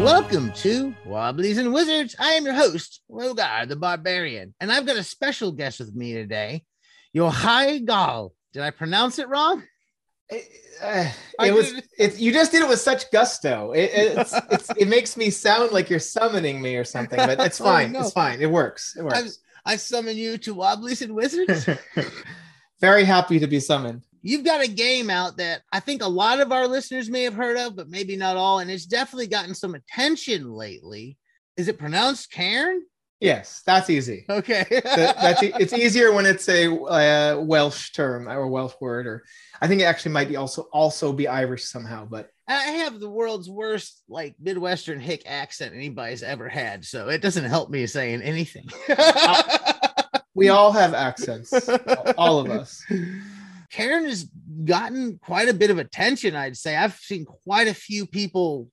Welcome to Wobblies and Wizards. I am your host, Rogar the Barbarian, and I've got a special guest with me today, Yochai Gal. Did I pronounce it wrong? It, uh, it was it, you just did it with such gusto. It, it's, it's, it makes me sound like you're summoning me or something, but it's oh, fine. oh, no. It's fine. It works. It works. I, I summon you to Wobblies and Wizards. Very happy to be summoned you've got a game out that I think a lot of our listeners may have heard of, but maybe not all. And it's definitely gotten some attention lately. Is it pronounced Cairn? Yes, that's easy. Okay, that, that's it's easier when it's a uh, Welsh term or Welsh word, or I think it actually might be also also be Irish somehow. But I have the world's worst like Midwestern hick accent anybody's ever had, so it doesn't help me saying anything. we all have accents, all of us. Cairn has gotten quite a bit of attention, I'd say. I've seen quite a few people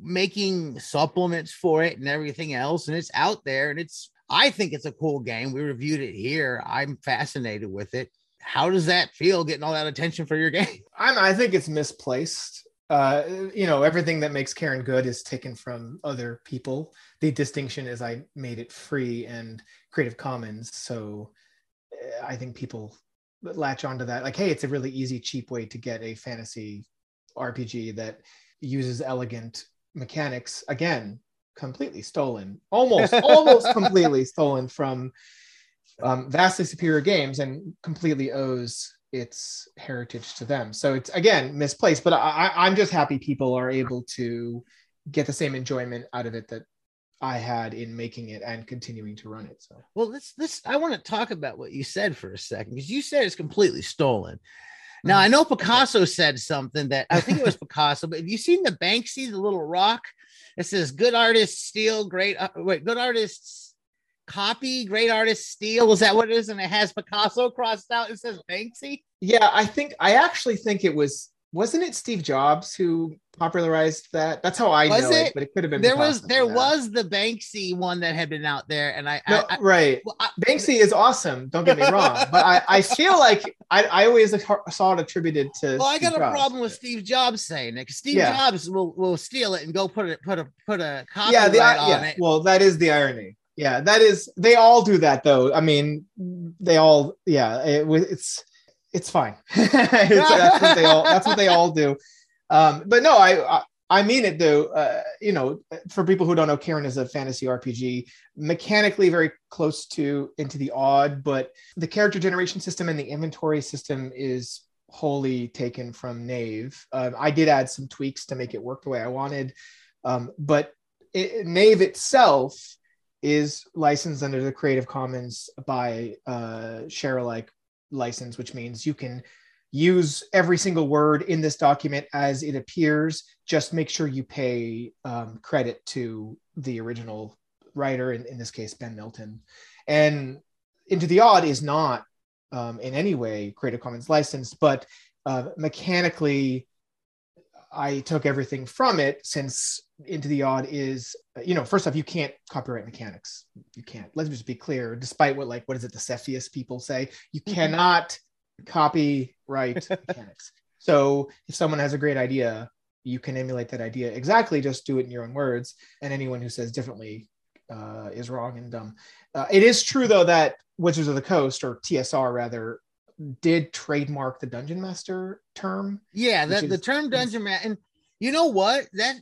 making supplements for it and everything else, and it's out there and it's I think it's a cool game. We reviewed it here. I'm fascinated with it. How does that feel getting all that attention for your game? I'm, I think it's misplaced. Uh, you know, everything that makes Cairn good is taken from other people. The distinction is I made it free and Creative Commons. So eh, I think people latch onto that. Like hey it's a really easy cheap way to get a fantasy rpg that uses elegant mechanics again completely stolen almost almost completely stolen from um, vastly superior games and completely owes its heritage to them. So it's again misplaced but I, i'm just happy people are able to get the same enjoyment out of it that I had in making it and continuing to run it. So well, let's this I want to talk about what you said for a second because you said it's completely stolen. Now I know mm-hmm. Picasso said something that I think it was Picasso, but have you seen the Banksy, the little rock? It says good artists steal, great uh, wait, good artists copy, great artists steal. Is that what it is? And it has Picasso crossed out. It says Banksy. Yeah, I think I actually think it was wasn't it Steve Jobs who popularized that? That's how I was know it? it? but it could have been. There was there was the Banksy one that had been out there, and I, no, I right. Well, I, Banksy is awesome. Don't get me wrong, but I, I feel like I, I always saw it attributed to. Well, I got Steve a Jobs. problem with Steve Jobs saying it because Steve yeah. Jobs will will steal it and go put it put a put a copyright yeah, the, on yeah. it. Well, that is the irony. Yeah, that is. They all do that though. I mean, they all. Yeah, it, it's it's fine. it's, that's what they all. That's what they all do. Um, but no, I, I I mean it though. Uh, you know, for people who don't know, Cairn is a fantasy RPG, mechanically very close to Into the Odd, but the character generation system and the inventory system is wholly taken from Knave. Um, I did add some tweaks to make it work the way I wanted, um, but it, Knave itself is licensed under the Creative Commons by uh, share alike license, which means you can use every single word in this document as it appears. Just make sure you pay um, credit to the original writer, in, in this case, Ben Milton. And Into the Odd is not um, in any way Creative Commons licensed, but uh, mechanically, I took everything from it since Into the Odd is, you know, first off, you can't copyright mechanics. You can't. Let's just be clear. Despite what, like, what is it, the Cepheus people say, you mm-hmm. cannot copyright mechanics. So if someone has a great idea, you can emulate that idea exactly. Just do it in your own words. And anyone who says differently uh, is wrong and dumb. Uh, it is true though that Wizards of the Coast or TSR rather did trademark the dungeon master term. Yeah, that the term dungeon master. And you know what? That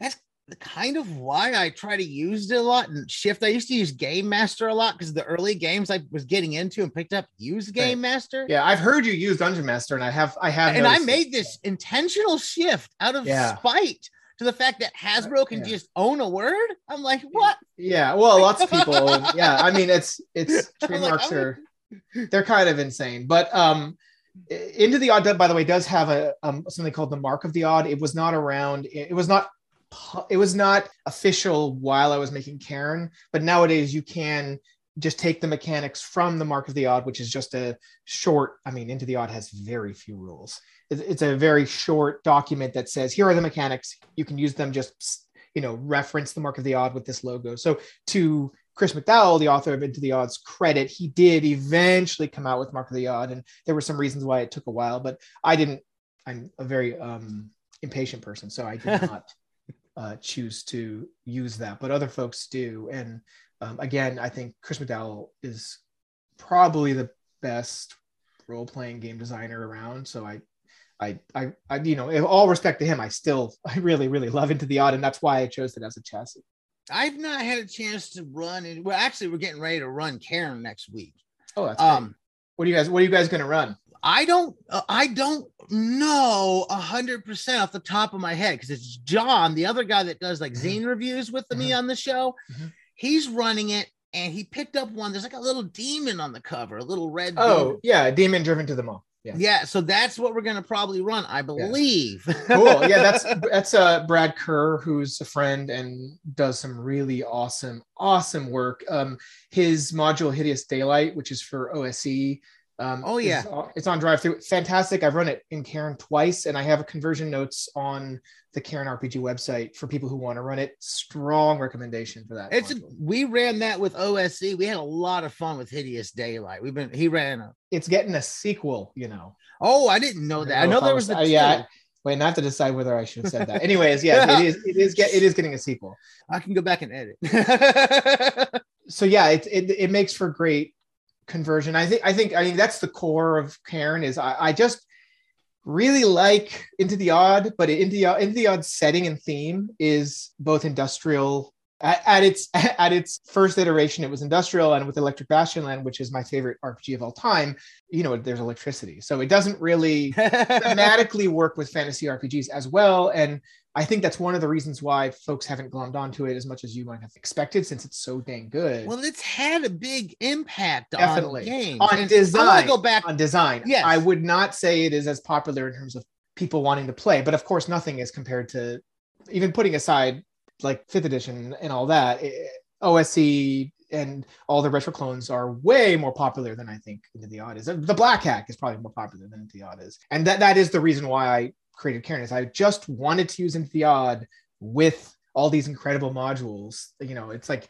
that's kind of why I try to use it a lot and shift. I used to use Game Master a lot because the early games I was getting into and picked up use Game right. Master. Yeah, I've heard you use Dungeon Master, and I have I have and I made this intentional shift out of yeah. spite to the fact that Hasbro can yeah. just own a word. I'm like, what? Yeah, well, lots of people. yeah, I mean, it's it's trademarks like, are they're kind of insane, but um. Into the Odd, by the way, does have a um, something called the Mark of the Odd. It was not around. It was not it was not official while I was making Cairn, but nowadays you can just take the mechanics from the Mark of the Odd, which is just a short. I mean, Into the Odd has very few rules. It's a very short document that says here are the mechanics. You can use them. Just you know, reference the Mark of the Odd with this logo. So to Chris McDowell, the author of Into the Odd's credit, he did eventually come out with Mark of the Odd, and there were some reasons why it took a while, but I didn't. I'm a very um, impatient person, so I did not uh, choose to use that, but other folks do. And um, again, I think Chris McDowell is probably the best role playing game designer around. So I, I, I, I, you know, all respect to him, I still, I really, really love Into the Odd, and that's why I chose it as a chassis. I've not had a chance to run it. Well, actually, we're getting ready to run Cairn next week. Oh, that's um, great. what are you guys? What are you guys going to run? I don't uh, I don't know a hundred percent off the top of my head because it's John, the other guy that does like mm-hmm. zine reviews with mm-hmm. me on the show. Mm-hmm. He's running it and he picked up one. There's like a little demon on the cover, a little red. Oh, demon. yeah, demon driven to the mall. Yeah. yeah, so that's what we're gonna probably run, I believe. Yeah. cool. Yeah, that's that's uh Brad Kerr, who's a friend and does some really awesome, awesome work. Um, his module Hideous Daylight, which is for OSE, um, oh yeah, it's, on drive through. Fantastic. I've run it in Cairn twice, and I have conversion notes on the Cairn RPG website for people who want to run it. Strong recommendation for that. It's a, we ran that with OSE. We had a lot of fun with Hideous Daylight. We've been he ran a. It's getting a sequel, you know. Oh, I didn't know that. I know, I know there was, was uh, yeah. Wait, not to decide whether I should have said that. Anyways, yes, it is. It is. Get, it is getting a sequel. I can go back and edit. so yeah, it, it it makes for great conversion. I think I think I mean that's the core of Cairn is I, I just really like Into the Odd, but Into the, Into the Odd setting and theme is both industrial at, at, its at its first iteration it was industrial and with electric bastionland which is my favorite rpg of all time you know there's electricity so it doesn't really thematically work with fantasy rpgs as well and I think that's one of the reasons why folks haven't glommed onto it as much as you might have expected, since it's so dang good. Well, it's had a big impact Definitely. on games, on and design. I go back on design. Yes, I would not say it is as popular in terms of people wanting to play, but of course, nothing is compared to even putting aside like fifth edition and all that. Eh, OSE and all the retro clones are way more popular than I think Into the Odd is. The Black Hack is probably more popular than Into the Odd is, and that that is the reason why I created Cairn is I just wanted to use Into the Odd with all these incredible modules. You know, it's like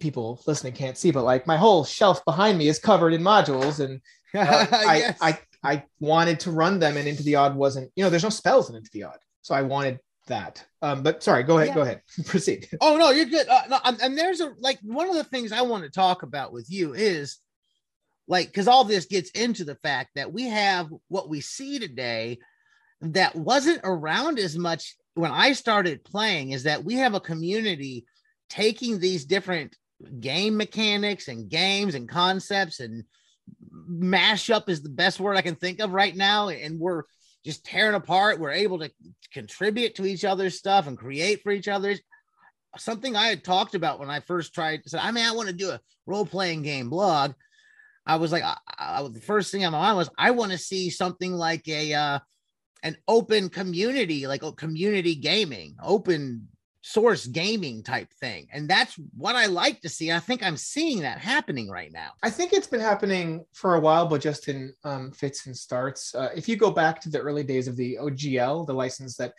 people listening can't see, but like my whole shelf behind me is covered in modules, and uh, yes. I, I I wanted to run them, and Into the Odd wasn't. You know, there's no spells in Into the Odd, so I wanted that. Um, but sorry, go ahead, yeah. go ahead, proceed. Oh no, you're good. Uh, no, and there's a like one of the things I want to talk about with you is like because all this gets into the fact that we have what we see today that wasn't around as much when I started playing is that we have a community taking these different game mechanics and games and concepts and mashup is the best word I can think of right now. And we're just tearing apart. We're able to contribute to each other's stuff and create for each other's. Something I had talked about when I first tried. Said, I mean, I want to do a role playing game blog. I was like, I, I, the first thing on my mind was, I want to see something like a uh, an open community, like a community gaming, open source gaming type thing. And that's what I like to see. I think I'm seeing that happening right now. I think it's been happening for a while, but just in um, fits and starts. Uh, if you go back to the early days of the OGL, the license that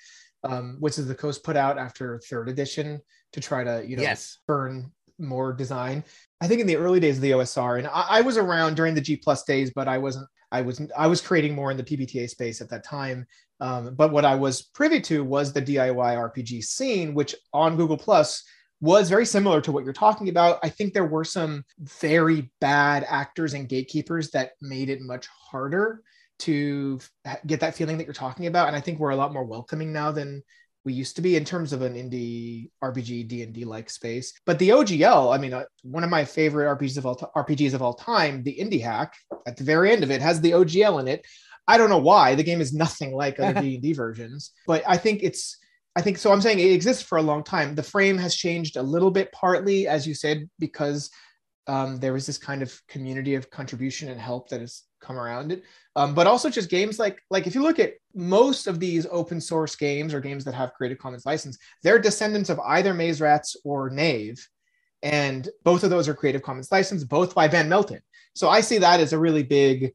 um, Wizards of the Coast put out after third edition to try to, you know, yes. burn more design. I think in the early days of the OSR, and I, I was around during the G plus days, but I wasn't I was I was creating more in the PBTA space at that time. Um, but what I was privy to was the DIY RPG scene, which on Google Plus was very similar to what you're talking about. I think there were some very bad actors and gatekeepers that made it much harder to get that feeling that you're talking about. And I think we're a lot more welcoming now than we used to be in terms of an indie RPG D and D like space. But the OGL, I mean, uh, one of my favorite RPGs of all t- RPGs of all time, the Indie Hack, at the very end of it has the OGL in it. I don't know why the game is nothing like other D and D versions, but I think it's. I think so. I'm saying it exists for a long time. The frame has changed a little bit, partly as you said, because um, there was this kind of community of contribution and help that has come around it. Um, but also just games like like if you look at most of these open source games or games that have creative commons license they're descendants of either maze rats or knave and both of those are creative commons license both by ben milton so i see that as a really big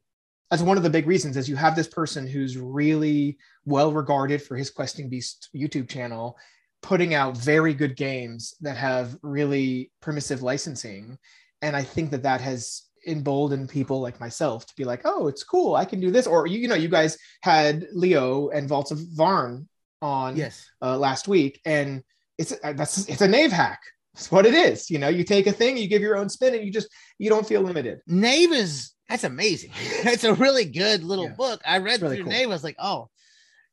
as one of the big reasons is you have this person who's really well regarded for his questing beast youtube channel putting out very good games that have really permissive licensing. And i think that that has embolden people like myself to be like, oh, it's cool, I can do this. Or you, you know, you guys had Leo and Vaults of Vaarn on yes uh, last week, and it's that's it's a knave hack. It's what it is. You know, you take a thing, you give your own spin, and you just you don't feel limited. Knave is that's amazing. it's a really good little Yeah. book. I read really through cool. Knave. I was like, oh,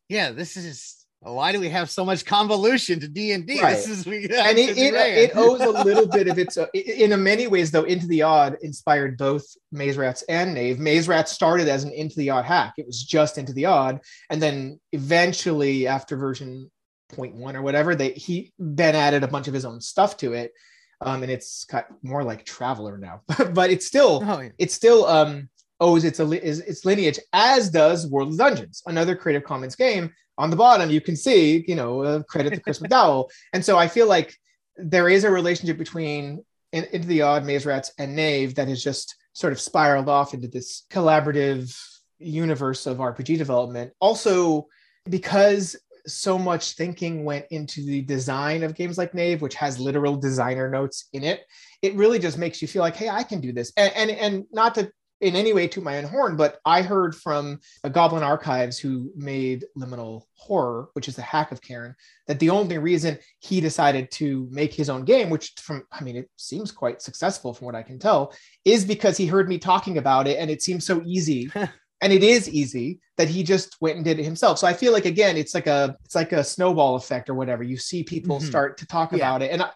yeah, this is why do we have so much convolution to D and D? This is we and it, it, it owes a little bit of its uh, in a many ways though into the odd inspired both maze rats and knave maze rats started as an into the odd hack. It was just into the odd. And then eventually after version 0.1 or whatever they he ben added a bunch of his own stuff to it. Um, and it's got more like traveler now. But it's still Oh, yeah. it still um owes its a li- is its lineage as does world of dungeons another creative commons game on the bottom you can see you know uh, credit to chris mcdowell. And so i feel like there is a relationship between in, into the odd maze rats and knave that has just sort of spiraled off into this collaborative universe of rpg development. Also because so much thinking went into the design of games like knave which has literal designer notes in it it really just makes you feel like hey i can do this. And and, and not to in any way to my own horn but i heard from a goblin archives who made liminal horror which is the hack of cairn that the only reason he decided to make his own game which from i mean it seems quite successful from what i can tell is because he heard me talking about it and it seemed so easy and it is easy that he just went and did it himself so i feel like again it's like a it's like a snowball effect or whatever you see people Mhm. start to talk Yeah. about it and I,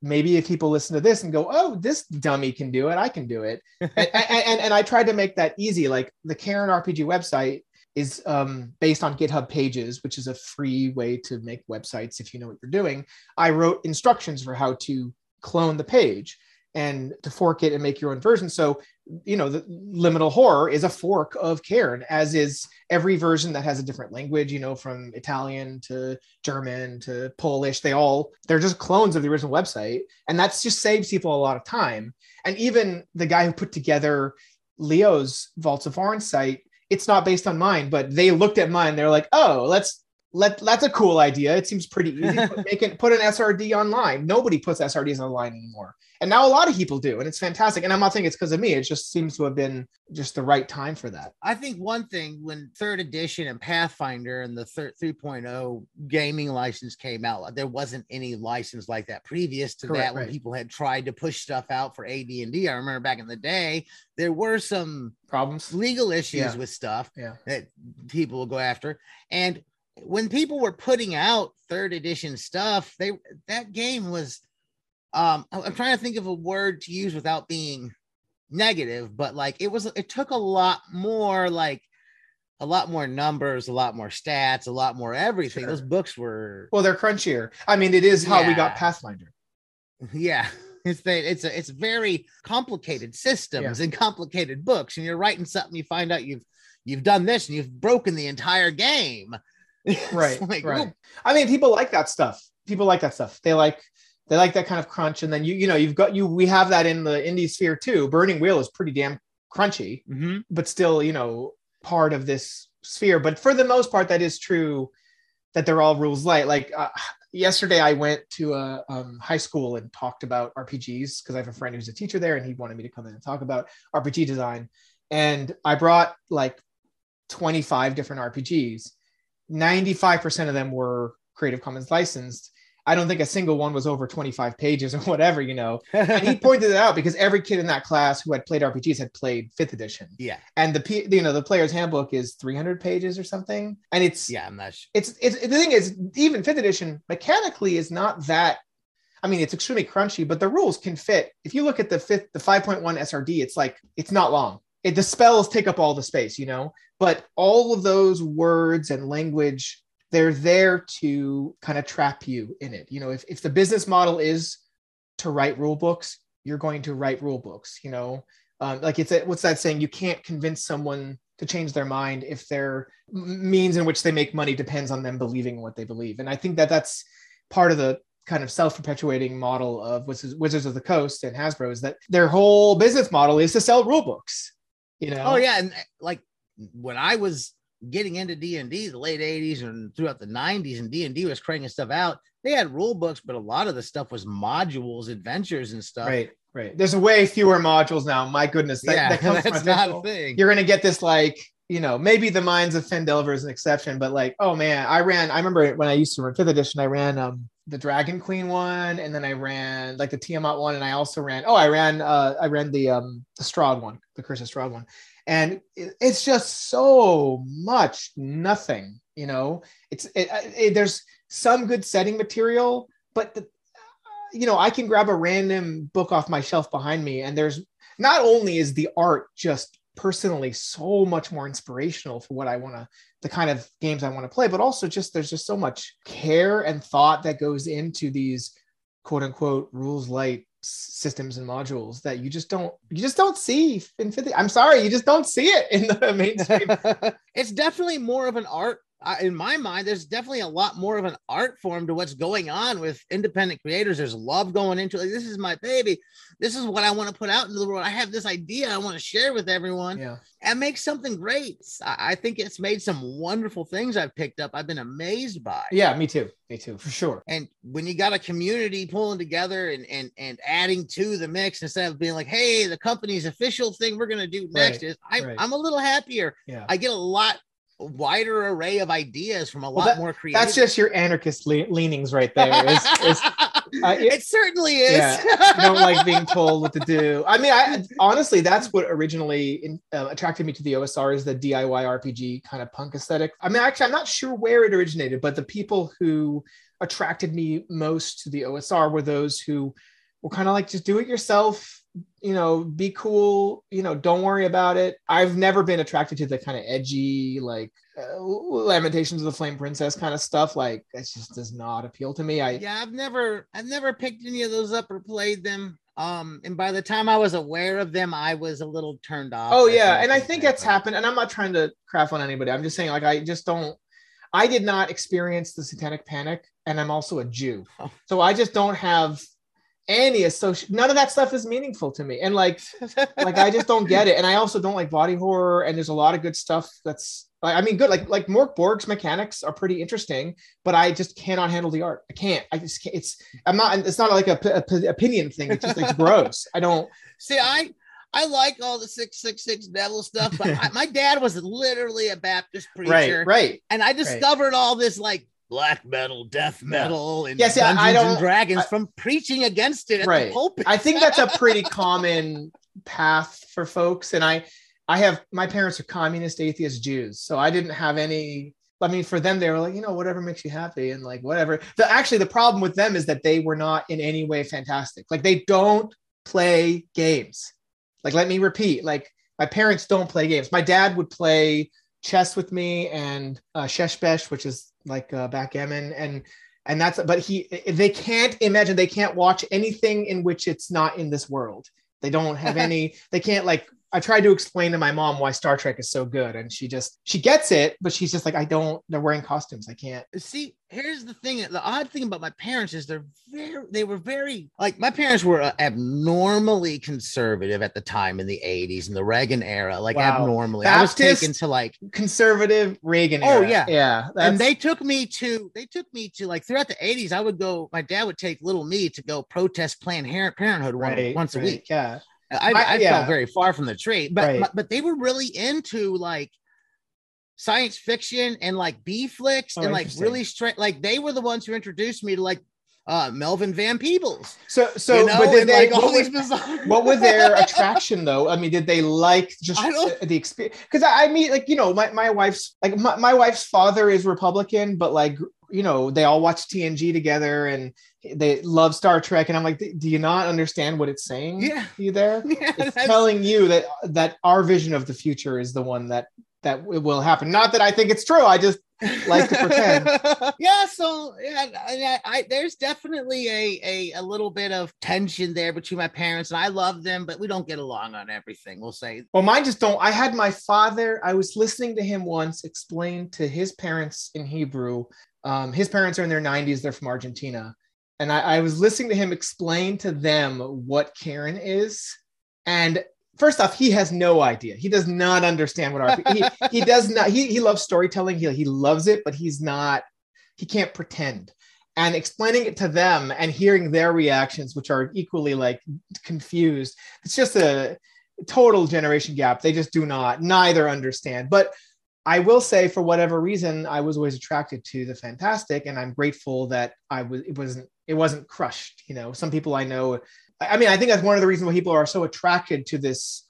maybe if people listen to this and go oh this dummy can do it. I can do it. And, and, and, and i tried to make that easy. Like the cairn rpg website is um, based on github pages which is a free way to make websites if you know what you're doing. I wrote instructions for how to clone the page and to fork it and make your own version. So you know the liminal horror is a fork of cairn as is every version that has a different language you know from italian to german to polish. They all they're just clones of the original website and that's just saves people a lot of time. And even the guy who put together leo's vaults of Vaarn site it's not based on mine but they looked at mine they're like oh let's let that's a cool idea it seems pretty easy make it put an srd online nobody puts srds online anymore and now a lot of people do and it's fantastic and i'm not saying it's because of me it just seems to have been just the right time for that I think one thing when third edition and Pathfinder and the third 3.0 gaming license came out, there wasn't any license like that previous to Correct, that when right. people had tried to push stuff out for AD&D. I remember back in the day, there were some problems legal issues Yeah. with stuff Yeah. that people will go after. And when people were putting out third edition stuff, they that game was um I'm trying to think of a word to use without being negative, but like it was it took a lot more like a lot more numbers, a lot more stats, a lot more everything. Sure. Those books were well they're crunchier i mean it is how we got pathfinder yeah. It's the, it's a it's very complicated systems and complicated books, and you're writing something, you find out you've you've done this and you've broken the entire game. Right like, right. ooh, i mean people like that stuff. People like that stuff. They like they like that kind of crunch. And then you you know you've got you we have that in the indie sphere too. Burning wheel is pretty damn crunchy mhm. but still you know part of this sphere. But for the most part that is true that they're all rules light. Like uh, yesterday i went to a um, high school and talked about rpgs because i have a friend who's a teacher there and he wanted me to come in and talk about rpg design. And i brought like 25 different rpgs 95% of them were creative commons licensed. I don't think a single one was over 25 pages or whatever you know. And he pointed it out because every kid in that class who had played rpgs had played fifth edition. Yeah, and the P, you know the player's handbook is 300 pages or something. And it's yeah, I'm not sure. it's it's the thing is even fifth edition mechanically is not that i mean it's extremely crunchy but the rules can fit. If you look at the fifth the 5.1 srd it's like it's not long it, the spells take up all the space you know but all of those words and language they're there to kind of trap you in it. You know if, if the business model is to write rule books you're going to write rule books you know? Um, like it's a, what's that saying? You can't convince someone to change their mind if their means in which they make money depends on them believing what they believe. And i think that that's part of the kind of self-perpetuating model of Wizards, Wizards of the Coast and Hasbro is that their whole business model is to sell rule books. You know? Oh yeah, and uh, like when I was getting into D and D, the late '80s and throughout the '90s, and D and D was cranking stuff out. They had rule books, but a lot of the stuff was modules, adventures, and stuff. Right, right. There's way fewer modules now. My goodness, that, yeah, that that's not a thing. You're gonna get this like you know maybe the Mines of Phandelver is an exception, but like oh man, I ran. I remember when I used to run fifth edition. I ran um the Dragon Queen one, and then I ran like the Tiamat one, and I also ran. Oh, I ran. Uh, I ran the um the Strahd one, the Curse of Strahd one, and it, it's just so much nothing. You know, it's it, it, there's some good setting material, but the, you know, I can grab a random book off my shelf behind me, and there's not only is the art just personally so much more inspirational for what I want to, the kind of games I want to play, but also just there's just so much care and thought that goes into these quote unquote rules light systems and modules that you just don't you just don't see in 50 i'm sorry you just don't see it in the mainstream. It's definitely more of an art in my mind, there's definitely a lot more of an art form to what's going on with independent creators. There's love going into it. Like, this is my baby. This is what I want to put out into the world. I have this idea I want to share with everyone yeah. and make something great. I, I think it's made some wonderful things I've picked up. I've been amazed by. Yeah, me too. Me too, for sure. And when you got a community pulling together and and and adding to the mix instead of being like, hey, the company's official thing we're gonna do next right, is I, right. I'm a little happier. Yeah. I get a lot wider array of ideas from a lot that, more creative. That's just your anarchist le- leanings right there. Is, is, uh, it, it, certainly is. Yeah, don't like being told what to do. I mean, I honestly, that's what originally in, uh, attracted me to the OSR is the DIY RPG kind of punk aesthetic. I mean, actually, I'm not sure where it originated, but the people who attracted me most to the OSR were those who were kind of like just do it yourself you know, be cool, you know, don't worry about it. I've never been attracted to the kind of edgy, like uh, Lamentations of the Flame Princess kind of stuff. Like it just does not appeal to me. I yeah, I've never, I've never picked any of those up or played them. Um, and by the time I was aware of them, I was a little turned off. Oh yeah, and I think that's happened. And I'm not trying to craft on anybody. I'm just saying, like, I just don't. I did not experience the Satanic Panic, and I'm also a Jew, oh. so I just don't have any association none of that stuff is meaningful to me. And like like i just don't get it. And i also don't like body horror. And there's a lot of good stuff that's i mean good like like Mörk Borg's mechanics are pretty interesting but i just cannot handle the art. I can't. I just can't it's i'm not it's not like a, a, opinion thing. It's just it's gross. I don't see i I like all the 666 devil stuff, but I, my dad was literally a Baptist preacher. Right, right. And I discovered right. all this like black metal, death metal, and yes, yeah, I don't, and Dragons I, from preaching against it right. I think that's a pretty common path for folks, and I, I have my parents are communist atheist Jews, so I didn't have any. I mean, for them, they were like, you know, whatever makes you happy, and like whatever. The actually, the problem with them is that they were not in any way fantastic. Like they don't play games. Like let me repeat, like my parents don't play games. My dad would play chess with me and uh, sheshbesh, which is like uh, backgammon, and and that's. But he, they can't imagine. They can't watch anything in which it's not in this world. They don't have any. They can't like I tried to explain to my mom why Star Trek is so good, and she just she gets it, but she's just like, I don't. They're wearing costumes. I can't. See, here's the thing. The odd thing about my parents is they're very. They were very like my parents were uh, abnormally conservative at the time in the '80s in the Reagan era. Like wow. abnormally, Baptist, I was taken to like conservative Reagan. Era. Oh era. yeah, yeah. And they took me to. They took me to like throughout the '80s. I would go. My dad would take little me to go protest Planned Parenthood right, once a week. Yeah I, I, I yeah. felt very far from the tree, but right. but they were really into like science fiction and like B flicks oh, and like really straight. Like they were the ones who introduced me to like uh, Melvin Van Peebles. So, so, you know? but did they, like, what, was, bizarre... what was their attraction though? I mean, did they like just the, the experience? Because I, I mean, like, you know, my, my wife's like, my, my wife's father is Republican, but like, you know, they all watch TNG together and they love Star Trek. And I'm like, do you not understand what it's saying? Yeah. You there? Yeah, it's telling you that, that our vision of the future is the one that, that will happen. Not that I think it's true. I just like to pretend. yeah, so yeah, I, I, there's definitely a, a a little bit of tension there between my parents, and I love them, but we don't get along on everything. We'll say. Well, mine just don't. I had my father. I was listening to him once explain to his parents in Hebrew. Um, his parents are in their 90s. They're from Argentina, and I, I was listening to him explain to them what Cairn is, and first off, he has no idea. He does not understand what RP. he, he does not. He, he loves storytelling. He, he loves it, but he's not. He can't pretend. And explaining it to them and hearing their reactions, which are equally like confused, it's just a total generation gap. They just do not neither understand. But I will say, for whatever reason, I was always attracted to the fantastic, and I'm grateful that I was. It wasn't. It wasn't crushed. You know, some people I know. I mean, I think that's one of the reasons why people are so attracted to this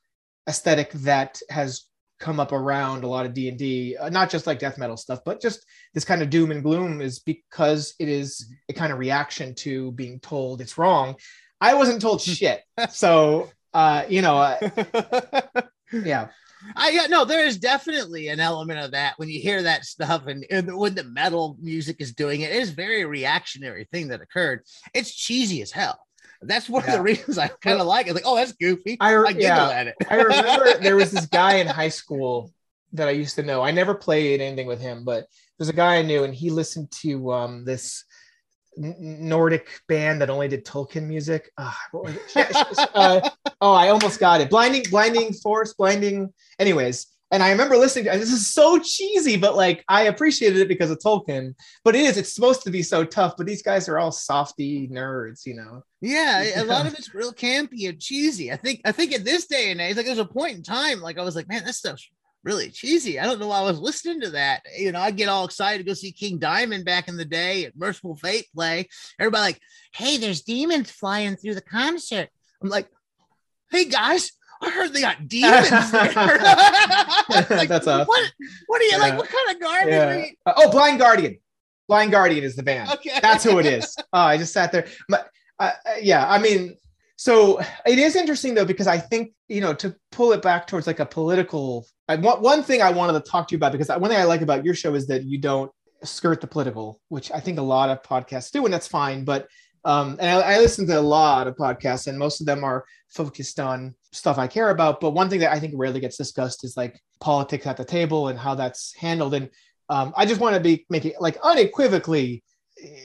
aesthetic that has come up around a lot of d&d uh, not just like death metal stuff but just this kind of doom and gloom is because it is a kind of reaction to being told it's wrong i wasn't told shit so uh you know uh, yeah I yeah, no, there is definitely an element of that when you hear that stuff and, and when the metal music is doing it, it is very reactionary thing that occurred. It's cheesy as hell. That's one yeah. of the reasons I kind of like it. Like, oh, that's goofy. I, I giggle yeah. at it. I remember there was this guy in high school that I used to know. I never played anything with him, but there's a guy I knew, and he listened to um, this Nordic band that only did Tolkien music. Uh, uh, oh, I almost got it. Blinding, blinding force, blinding. Anyways, and I remember listening to this is so cheesy, but like I appreciated it because of Tolkien. But it is, it's supposed to be so tough, but these guys are all softy nerds, you know. Yeah, a lot of it's real campy and cheesy. I think I think at this day and age, like there's a point in time, like I was like, man, this stuff's really cheesy. I don't know why I was listening to that. You know, I get all excited to go see King Diamond back in the day at Mercyful Fate play. Everybody like, hey, there's demons flying through the concert. I'm like, hey guys, I heard they got demons like, That's what? What are you yeah. like? What kind of garbage? Yeah. Uh, oh, Blind Guardian. Blind Guardian is the band. Okay, that's who it is. Oh, I just sat there. But, uh, yeah, I mean, so it is interesting though because I think you know to pull it back towards like a political. I, one, one thing I wanted to talk to you about because one thing I like about your show is that you don't skirt the political, which I think a lot of podcasts do, and that's fine. But um, and I, I, listen to a lot of podcasts, and most of them are focused on stuff I care about. But one thing that I think rarely gets discussed is like politics at the table and how that's handled. And um, I just want to be making like unequivocally,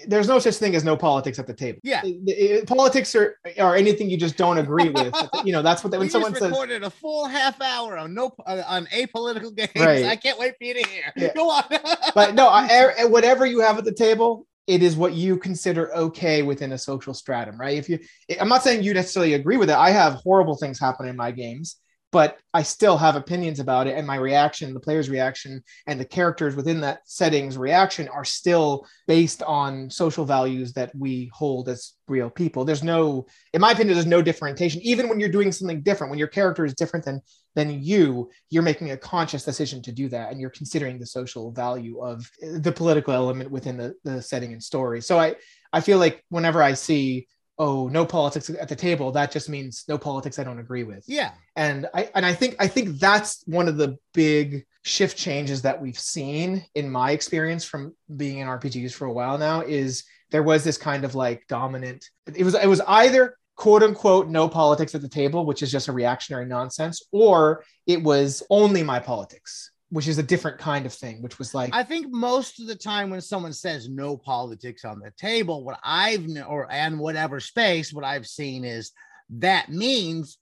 there's no such thing as no politics at the table. Yeah, it, it, politics are are anything you just don't agree with. you know, that's what when we someone just recorded says. a full half hour on no uh, on apolitical games. Right. I can't wait for you to hear. Yeah. Go on. but no, I, whatever you have at the table, it is what you consider okay within a social stratum, right? If you, I'm not saying you necessarily agree with it. I have horrible things happen in my games, but I still have opinions about it. And my reaction, the player's reaction, and the characters within that setting's reaction are still based on social values that we hold as real people. There's no, in my opinion, there's no differentiation. Even when you're doing something different, when your character is different than than you, you're making a conscious decision to do that, and you're considering the social value of the political element within the, the setting and story. So I I feel like whenever I see oh no politics at the table that just means no politics i don't agree with. Yeah. And i and i think i think that's one of the big shift changes that we've seen in my experience from being in rpgs for a while now is there was this kind of like dominant it was it was either quote unquote no politics at the table which is just a reactionary nonsense or it was only my politics which is a different kind of thing, which was like I think most of the time when someone says no politics on the table, what I've or and whatever space, what I've seen is that means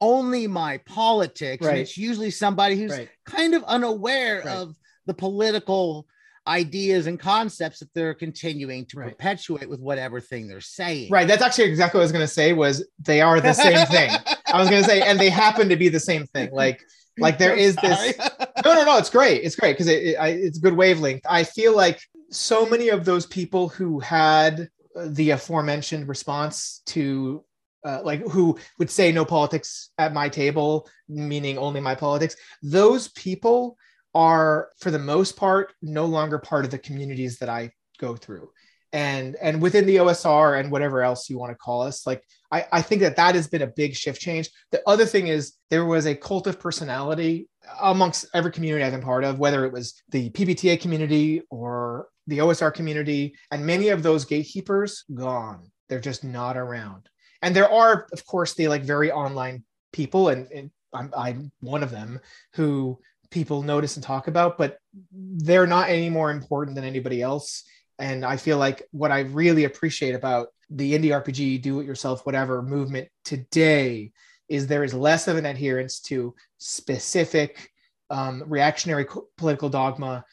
only my politics. Right. And it's usually somebody who's right. kind of unaware right. of the political ideas and concepts that they're continuing to perpetuate with whatever thing they're saying. Right. That's actually exactly what I was going to say was they are the same thing. I was going to say, and they happen to be the same thing. Like like there is this. No, no, no. It's great. It's great because it, it, it's good wavelength. I feel like so many of those people who had the aforementioned response to uh, like who would say no politics at my table, meaning only my politics. Those people are, for the most part, no longer part of the communities that I go through and and within the OSR and whatever else you want to call us, like I, I think that that has been a big shift change. The other thing is there was a cult of personality amongst every community I've been part of, whether it was the PBTA community or the OSR community, and many of those gatekeepers gone. They're just not around. And there are, of course, the like very online people, and, and I'm, I'm one of them who people notice and talk about, but they're not any more important than anybody else and I feel like what I really appreciate about the indie RPG, do it yourself, whatever movement today is there is less of an adherence to specific um, reactionary political dogma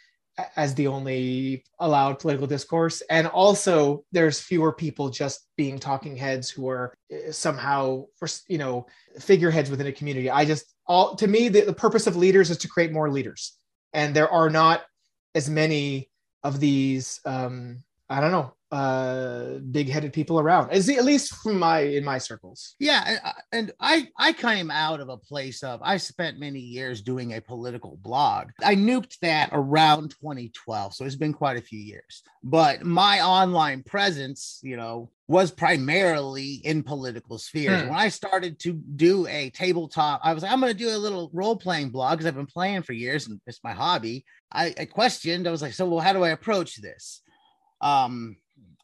as the only allowed political discourse. And also, there's fewer people just being talking heads who are eh, somehow, you know, figureheads within a community. I just, all to me, the, the purpose of leaders is to create more leaders and there are not as many of these um i don't know uh big-headed people around as at least from my in my circles. Yeah and i i came out of a place of i spent many years doing a political blog. I nuked that around 2012 so it's been quite a few years. But my online presence you know was primarily in political spheres. Hmm. when i started to do a tabletop i was like i'm going to do a little role-playing blog because i've been playing for years and it's my hobby. I, I questioned i was like so well how do i approach this? Um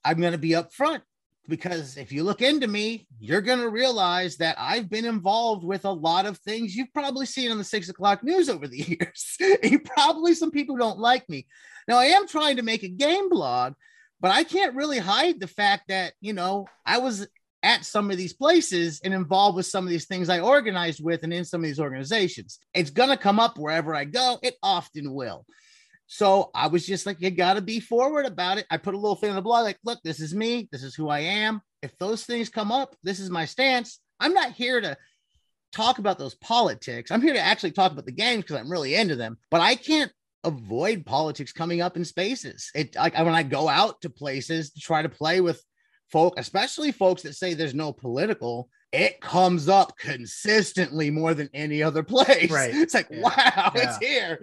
I'm going to be upfront because if you look into me, you're going to realize that I've been involved with a lot of things you've probably seen on the six o'clock news over the years. you probably some people don't like me. Now, I am trying to make a game blog, but I can't really hide the fact that, you know, I was at some of these places and involved with some of these things I organized with and in some of these organizations. It's going to come up wherever I go. It often will. So I was just like, you got to be forward about it. I put a little thing on the blog, like, look, this is me. This is who I am. If those things come up, this is my stance. I'm not here to talk about those politics. I'm here to actually talk about the games because I'm really into them. But I can't avoid politics coming up in spaces. It like when I go out to places to try to play with folk, especially folks that say there's no political, it comes up consistently more than any other place. Right. It's like, yeah. wow, yeah. it's here.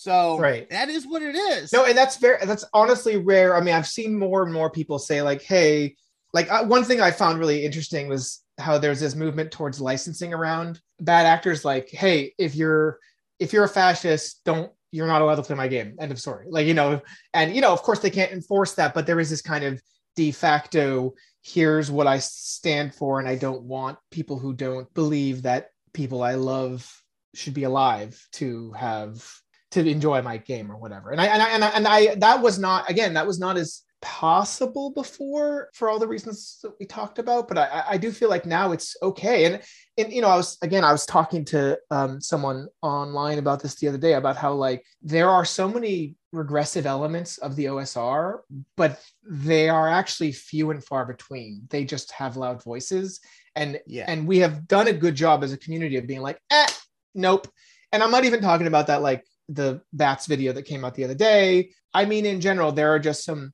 So right. that is what it is. No, and that's very that's honestly rare. I mean, I've seen more and more people say like, "Hey," like uh, one thing I found really interesting was how there's this movement towards licensing around bad actors. Like, hey, if you're if you're a fascist, don't you're not allowed to play my game. End of story. Like you know, and you know, of course they can't enforce that, but there is this kind of de facto. Here's what I stand for, and I don't want people who don't believe that people I love should be alive to have to enjoy my game or whatever. And I and I and I, and I that was not again that was not as possible before for all the reasons that we talked about but i i do feel like now it's okay. And and you know i was again i was talking to um, someone online about this the other day about how like there are so many regressive elements of the osr but they are actually few and far between. They just have loud voices. And yeah. and we have done a good job as a community of being like eh nope. And i'm not even talking about that like the bats video that came out the other day. I mean, in general, there are just some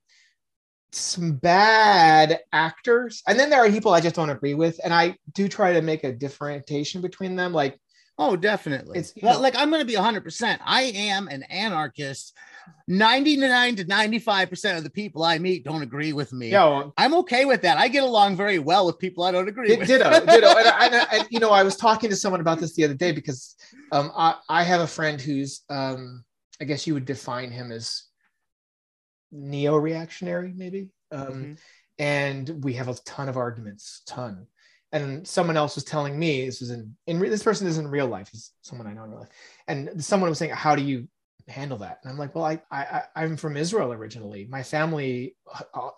some bad actors, and then there are people I just don't agree with, and I do try to make a differentiation between them. Like, oh, definitely. It's well, know, like I'm going to be 100. percent I am an anarchist 99 to 95% of the people I meet don't agree with me. Yo, I'm okay with that. I get along very well with people I don't agree with. Ditto, ditto. and, and, and, you know, I was talking to someone about this the other day because um, I, I have a friend who's, um, I guess you would define him as neo reactionary, maybe. Um, mm-hmm. And we have a ton of arguments, ton. And someone else was telling me this was in, in this person is in real life. He's someone I know in real life. And someone was saying, How do you handle that and i'm like well I, I i'm from israel originally my family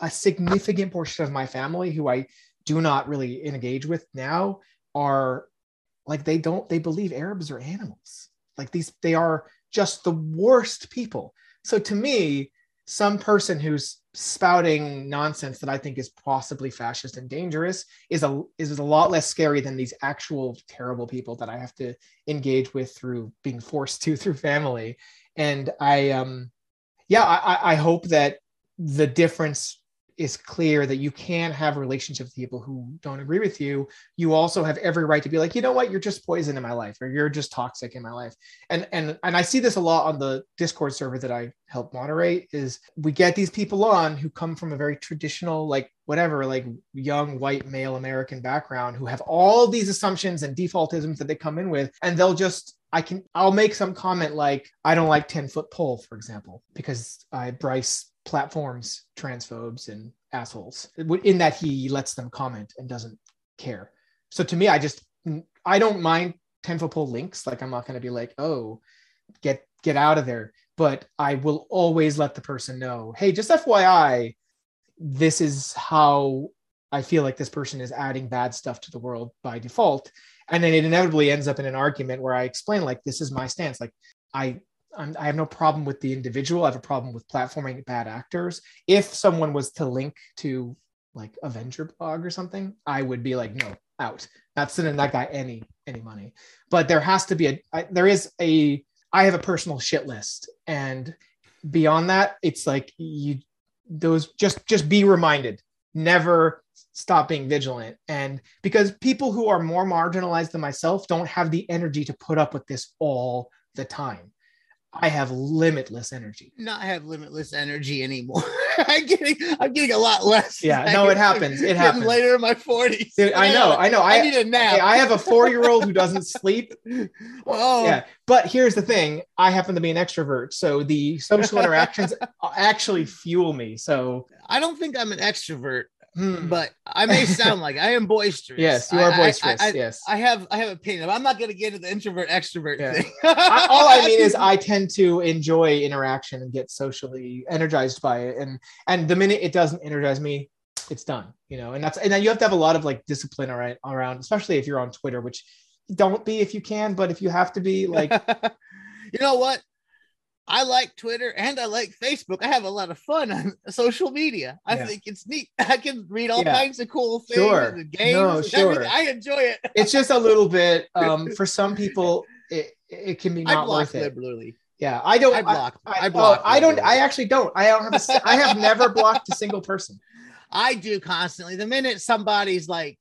a significant portion of my family who i do not really engage with now are like they don't they believe arabs are animals like these they are just the worst people so to me some person who's spouting nonsense that I think is possibly fascist and dangerous is a is a lot less scary than these actual terrible people that I have to engage with through being forced to through family. And I um yeah I, I hope that the difference is clear that you can have relationships with people who don't agree with you you also have every right to be like you know what? You're just poison in my life or you're just toxic in my life. And and and i see this a lot on the discord server that i help moderate is we get these people on who come from a very traditional like whatever like young white male american background who have all these assumptions and defaultisms that they come in with and they'll just I can I'll make some comment like I don't like 10 foot pole, for example, because I Bryce platforms transphobes and assholes in that he lets them comment and doesn't care. So to me, I just I don't mind 10 foot pole links. Like I'm not gonna be like, oh, get get out of there. But I will always let the person know, hey, just FYI, this is how I feel like this person is adding bad stuff to the world by default and then it inevitably ends up in an argument where I explain like this is my stance. Like I I'm, i have no problem with the individual. I have a problem with platforming bad actors. If someone was to link to like Avenger blog or something, I would be like, no, out. Not sending that guy any any money. But there has to be a I, there is a I have a personal shit list, and beyond that, it's like you those just just be reminded never stop being vigilant and because people who are more marginalized than myself don't have the energy to put up with this all the time I have limitless energy. Not have limitless energy anymore. I'm getting I'm getting a lot less. Yeah, no, it happens. It happens later in my 40s. Dude, I know, I know. I, I need a nap. I have a four-year-old who doesn't sleep. Oh, Yeah, but here's the thing: I happen to be an extrovert, so the social interactions actually fuel me. So I don't think I'm an extrovert, hmm, but I may sound like I am boisterous. yes, you are I- boisterous. I, I, yes. I have I have opinion. I'm not going to get into the introvert extrovert Yeah. thing. All I mean is I tend to enjoy interaction and get socially energized by it. And and the minute it doesn't energize me, it's done. You know, and that's and then you have to have a lot of like discipline around around, especially if you're on Twitter, which don't be if you can, but if you have to be, like you know what? I like Twitter and I like Facebook. I have a lot of fun on social media. I Yeah. think it's neat. I can read all Yeah. kinds of cool things Sure. and games. No, sure. I enjoy it. it's just a little bit um for some people it it can be I not block worth it. liberally. Yeah, I don't I block. I, I, block. oh, I don't. I actually don't. I don't have. A, I have never blocked a single person. I do constantly. The minute somebody's like,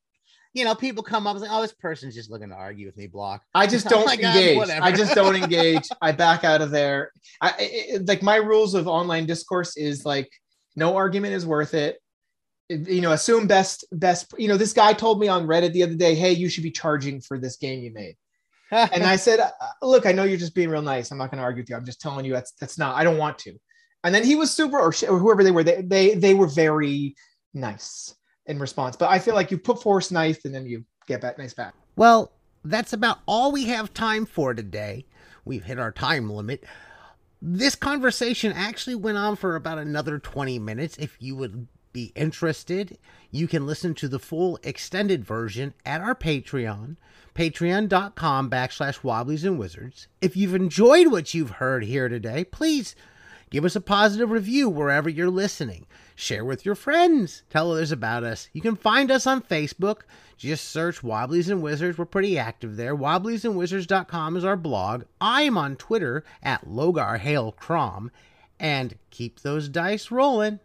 you know, people come up and say, "Oh, this person's just looking to argue with me." Block. I just don't my God, engage. I just don't engage. I back out of there. I, it- like my rules of online discourse is like no argument is worth it. You know, assume best best. You know, this guy told me on Reddit the other day, "Hey, you should be charging for this game you made." And I said, uh, "Look, I know you're just being real nice. I'm not going to argue with you. I'm just telling you that's that's not. I don't want to." And then he was super, or, or whoever they were, they they they were very nice in response. But I feel like you put force nice, and then you get back nice back. Well, that's about all we have time for today. We've hit our time limit. This conversation actually went on for about another 20 minutes. If you would be interested, you can listen to the full extended version at our Patreon, patreon.com backslash wobblies and wizards. If you've enjoyed what you've heard here today, please give us a positive review wherever you're listening. Share with your friends. Tell others about us. You can find us on Facebook. Just search Wobblies and Wizards. We're pretty active there. Wobbliesandwizards.com is our blog. I'm on Twitter at Logar Hale Crom. And keep those dice rolling.